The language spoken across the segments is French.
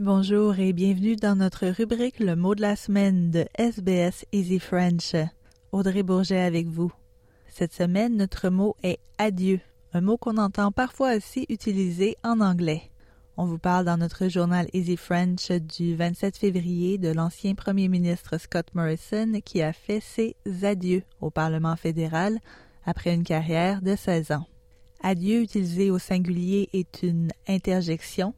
bonjour et bienvenue dans notre rubrique Le mot de la semaine de SBS Easy French. Audrey Bourget avec vous. Cette semaine, notre mot est adieu, un mot qu'on entend parfois aussi utilisé en anglais. On vous parle dans notre journal Easy French du 27 février de l'ancien premier ministre Scott Morrison qui a fait ses adieux au Parlement fédéral après une carrière de 16 ans. Adieu utilisé au singulier est une interjection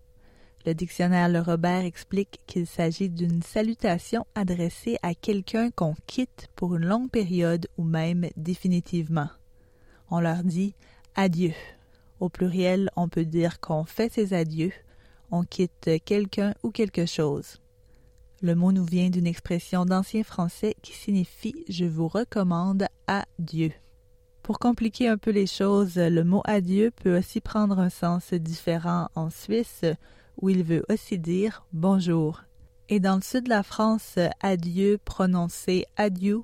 le dictionnaire Le Robert explique qu'il s'agit d'une salutation adressée à quelqu'un qu'on quitte pour une longue période ou même définitivement. On leur dit adieu. Au pluriel, on peut dire qu'on fait ses adieux, on quitte quelqu'un ou quelque chose. Le mot nous vient d'une expression d'ancien français qui signifie je vous recommande à Dieu. Pour compliquer un peu les choses, le mot adieu peut aussi prendre un sens différent en Suisse, où il veut aussi dire bonjour. Et dans le sud de la France, adieu prononcé adieu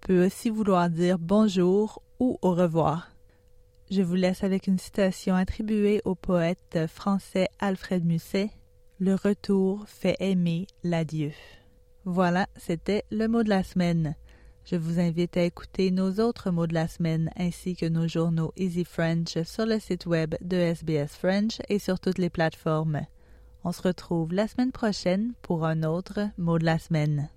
peut aussi vouloir dire bonjour ou au revoir. Je vous laisse avec une citation attribuée au poète français Alfred Musset. Le retour fait aimer l'adieu. Voilà, c'était le mot de la semaine. Je vous invite à écouter nos autres mots de la semaine ainsi que nos journaux Easy French sur le site web de SBS French et sur toutes les plateformes. On se retrouve la semaine prochaine pour un autre mot de la semaine.